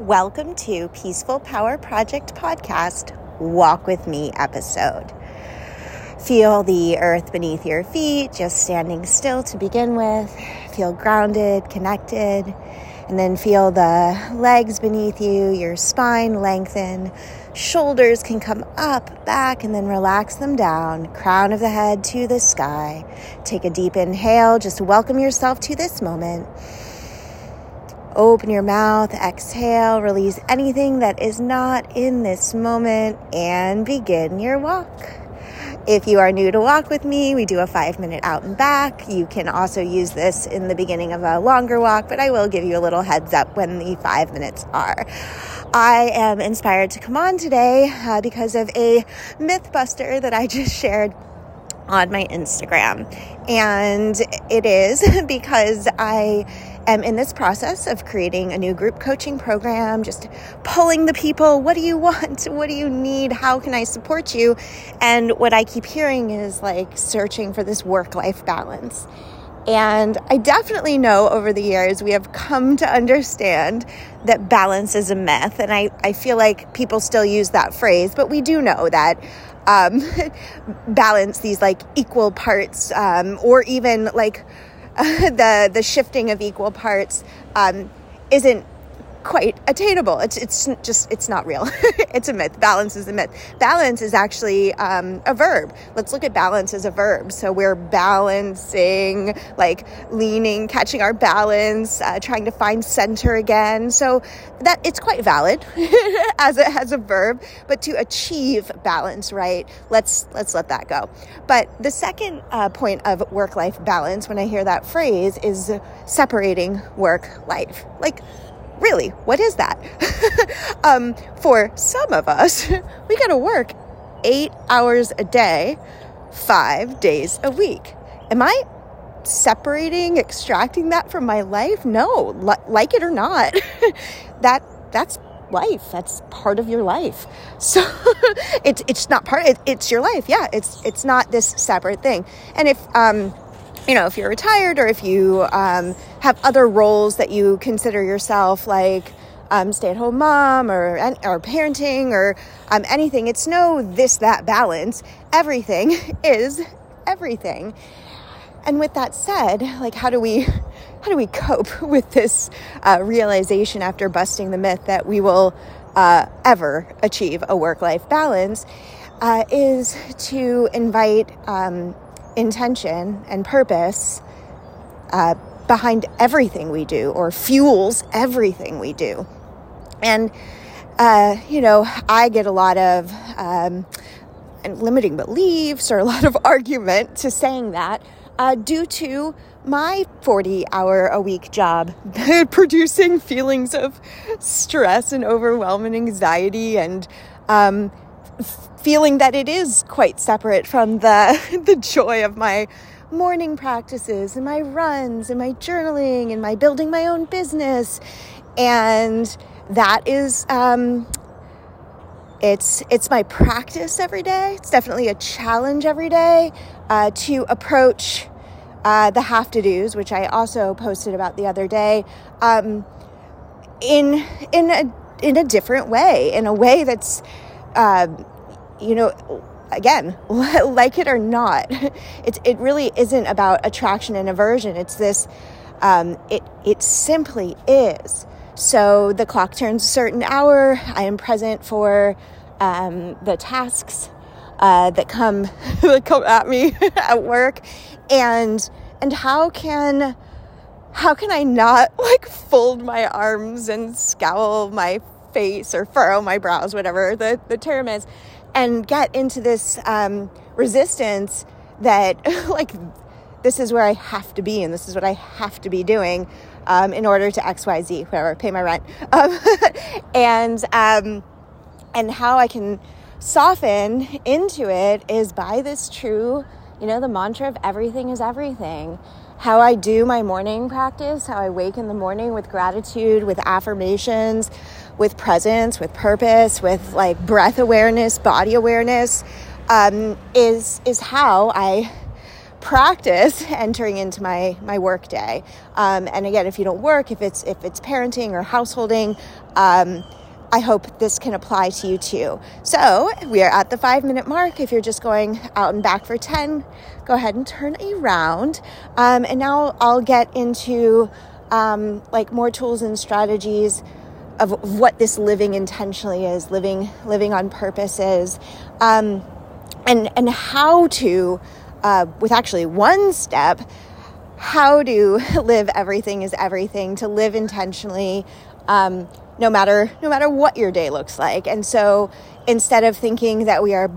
Welcome to Peaceful Power Project Podcast Walk With Me episode. Feel the earth beneath your feet, just standing still to begin with. Feel grounded, connected, and then feel the legs beneath you, your spine lengthen, shoulders can come up, back, and then relax them down, crown of the head to the sky. Take a deep inhale, just welcome yourself to this moment. Open your mouth, exhale, release anything that is not in this moment, and begin your walk. If you are new to walk with me, we do a five minute out and back. You can also use this in the beginning of a longer walk, but I will give you a little heads up when the five minutes are. I am inspired to come on today uh, because of a myth buster that I just shared on my Instagram. And it is because I am in this process of creating a new group coaching program, just pulling the people. What do you want? What do you need? How can I support you? And what I keep hearing is like searching for this work life balance. And I definitely know over the years we have come to understand that balance is a myth. And I, I feel like people still use that phrase, but we do know that um, balance these like equal parts um, or even like the the shifting of equal parts um, isn't quite attainable. It's it's just it's not real. it's a myth. Balance is a myth. Balance is actually um, a verb. Let's look at balance as a verb. So we're balancing, like leaning, catching our balance, uh, trying to find center again. So that it's quite valid as a as a verb. But to achieve balance, right? Let's let's let that go. But the second uh, point of work life balance, when I hear that phrase, is separating work life. Like really, what is that? um, for some of us, we got to work eight hours a day, five days a week. Am I separating, extracting that from my life? No, L- like it or not, that that's life. That's part of your life. So it's it's not part. It, it's your life. Yeah, it's it's not this separate thing. And if um, you know, if you're retired or if you um, have other roles that you consider yourself like um, stay-at-home mom or or parenting or um, anything, it's no this that balance. Everything is everything. And with that said, like how do we how do we cope with this uh, realization after busting the myth that we will uh, ever achieve a work-life balance? Uh, is to invite um, intention and purpose uh, behind everything we do or fuels everything we do. And, uh, you know, I get a lot of um, limiting beliefs or a lot of argument to saying that uh, due to my 40 hour a week job producing feelings of stress and overwhelming anxiety and um, feeling that it is quite separate from the the joy of my morning practices and my runs and my journaling and my building my own business. And that is um, it's it's my practice every day. It's definitely a challenge every day uh, to approach uh, the have to do's which i also posted about the other day um, in in a in a different way in a way that's uh, you know, again, like it or not, it's it really isn't about attraction and aversion. It's this. Um, it it simply is. So the clock turns a certain hour. I am present for um, the tasks uh, that come that come at me at work, and and how can how can I not like fold my arms and scowl my face or furrow my brows, whatever the, the term is, and get into this um, resistance that, like, this is where I have to be and this is what I have to be doing um, in order to XYZ, whatever, pay my rent. Um, and, um, and how I can soften into it is by this true, you know, the mantra of everything is everything how I do my morning practice, how I wake in the morning with gratitude, with affirmations, with presence, with purpose, with like breath awareness, body awareness, um, is is how I practice entering into my my work day. Um, and again, if you don't work, if it's if it's parenting or householding, um, I hope this can apply to you too. So we are at the five minute mark. If you're just going out and back for 10, go ahead and turn around. Um, and now I'll get into um, like more tools and strategies of what this living intentionally is, living living on purpose is, um, and and how to, uh, with actually one step, how to live everything is everything to live intentionally, um, no matter no matter what your day looks like. And so instead of thinking that we are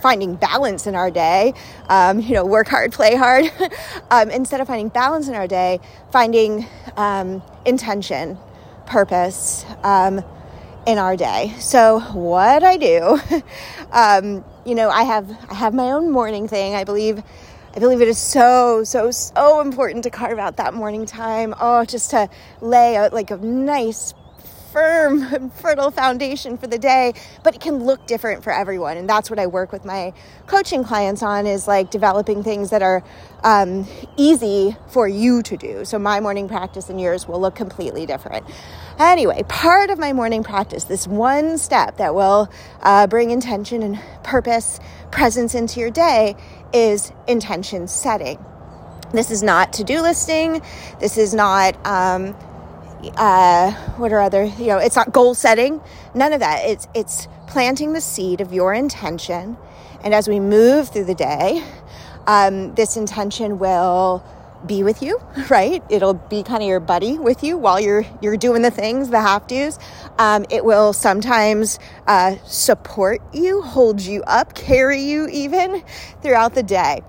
finding balance in our day, um, you know, work hard, play hard. um, instead of finding balance in our day, finding um, intention, purpose um, in our day. So what I do, um, you know, I have I have my own morning thing. I believe. I believe it is so, so, so important to carve out that morning time. Oh, just to lay out like a nice firm and fertile foundation for the day, but it can look different for everyone. And that's what I work with my coaching clients on is like developing things that are um, easy for you to do. So my morning practice and yours will look completely different. Anyway, part of my morning practice, this one step that will uh, bring intention and purpose, presence into your day is intention setting. This is not to do listing. This is not um, uh, what are other you know it's not goal setting none of that. It's it's planting the seed of your intention. And as we move through the day um, this intention will be with you right? It'll be kind of your buddy with you while you're you're doing the things the have to's um, it will sometimes uh, support you hold you up carry you even throughout the day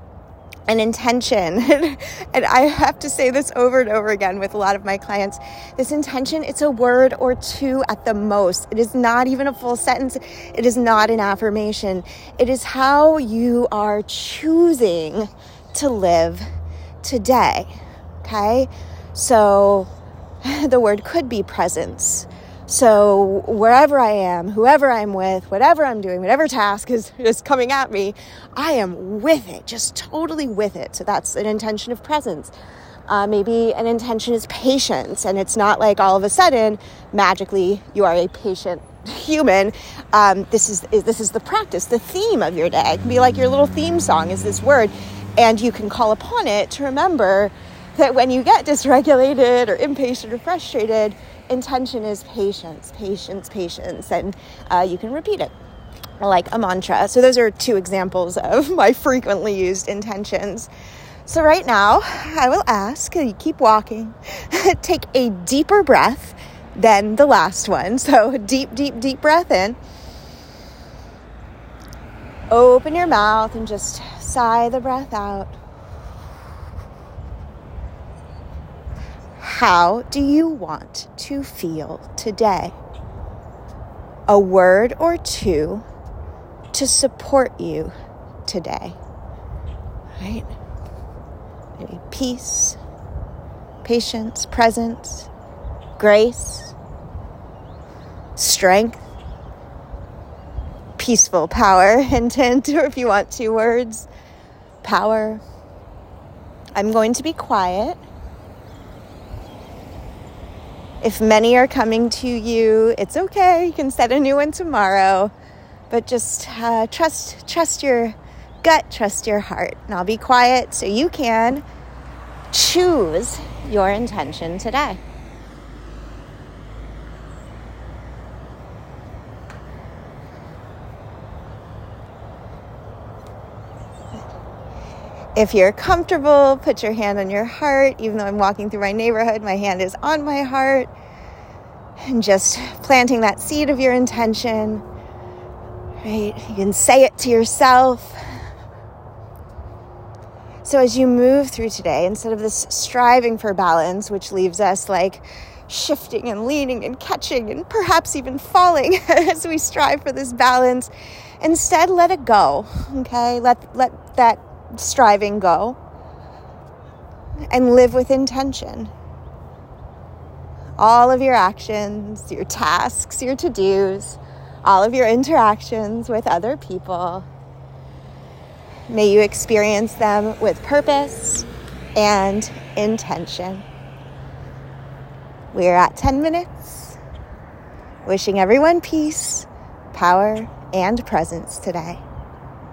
an intention. And i have to say this over and over again with a lot of my clients. This intention it's a word or two at the most. It is not even a full sentence. It is not an affirmation. It is how you are choosing to live today okay? So the word could be presence so wherever I am, whoever I'm with, whatever I'm doing, whatever task is, is coming at me, I am with it, just totally with it. So that's an intention of presence. Uh, maybe an intention is patience, and it's not like all of a sudden magically you are a patient human. Um, this is this is the practice, the theme of your day. It can be like your little theme song is this word, and you can call upon it to remember that when you get dysregulated or impatient or frustrated intention is patience, patience, patience, and uh, you can repeat it like a mantra. So, those are two examples of my frequently used intentions. So, right now, I will ask you keep walking, take a deeper breath than the last one. So, deep, deep, deep breath in. Open your mouth and just sigh the breath out. How do you want to feel today? A word or two to support you today. Right? Maybe peace, patience, presence, grace, strength, peaceful power, intent, or if you want two words, power. I'm going to be quiet if many are coming to you, it's okay. You can set a new one tomorrow. But just uh, trust, trust your gut, trust your heart. And I'll be quiet so you can choose your intention today. If you're comfortable, put your hand on your heart. Even though I'm walking through my neighborhood, my hand is on my heart. And just planting that seed of your intention, right? You can say it to yourself. So as you move through today, instead of this striving for balance, which leaves us like shifting and leaning and catching and perhaps even falling as we strive for this balance, instead let it go. Okay? Let let that striving go and live with intention. All of your actions, your tasks, your to dos, all of your interactions with other people. May you experience them with purpose and intention. We are at 10 minutes. Wishing everyone peace, power, and presence today.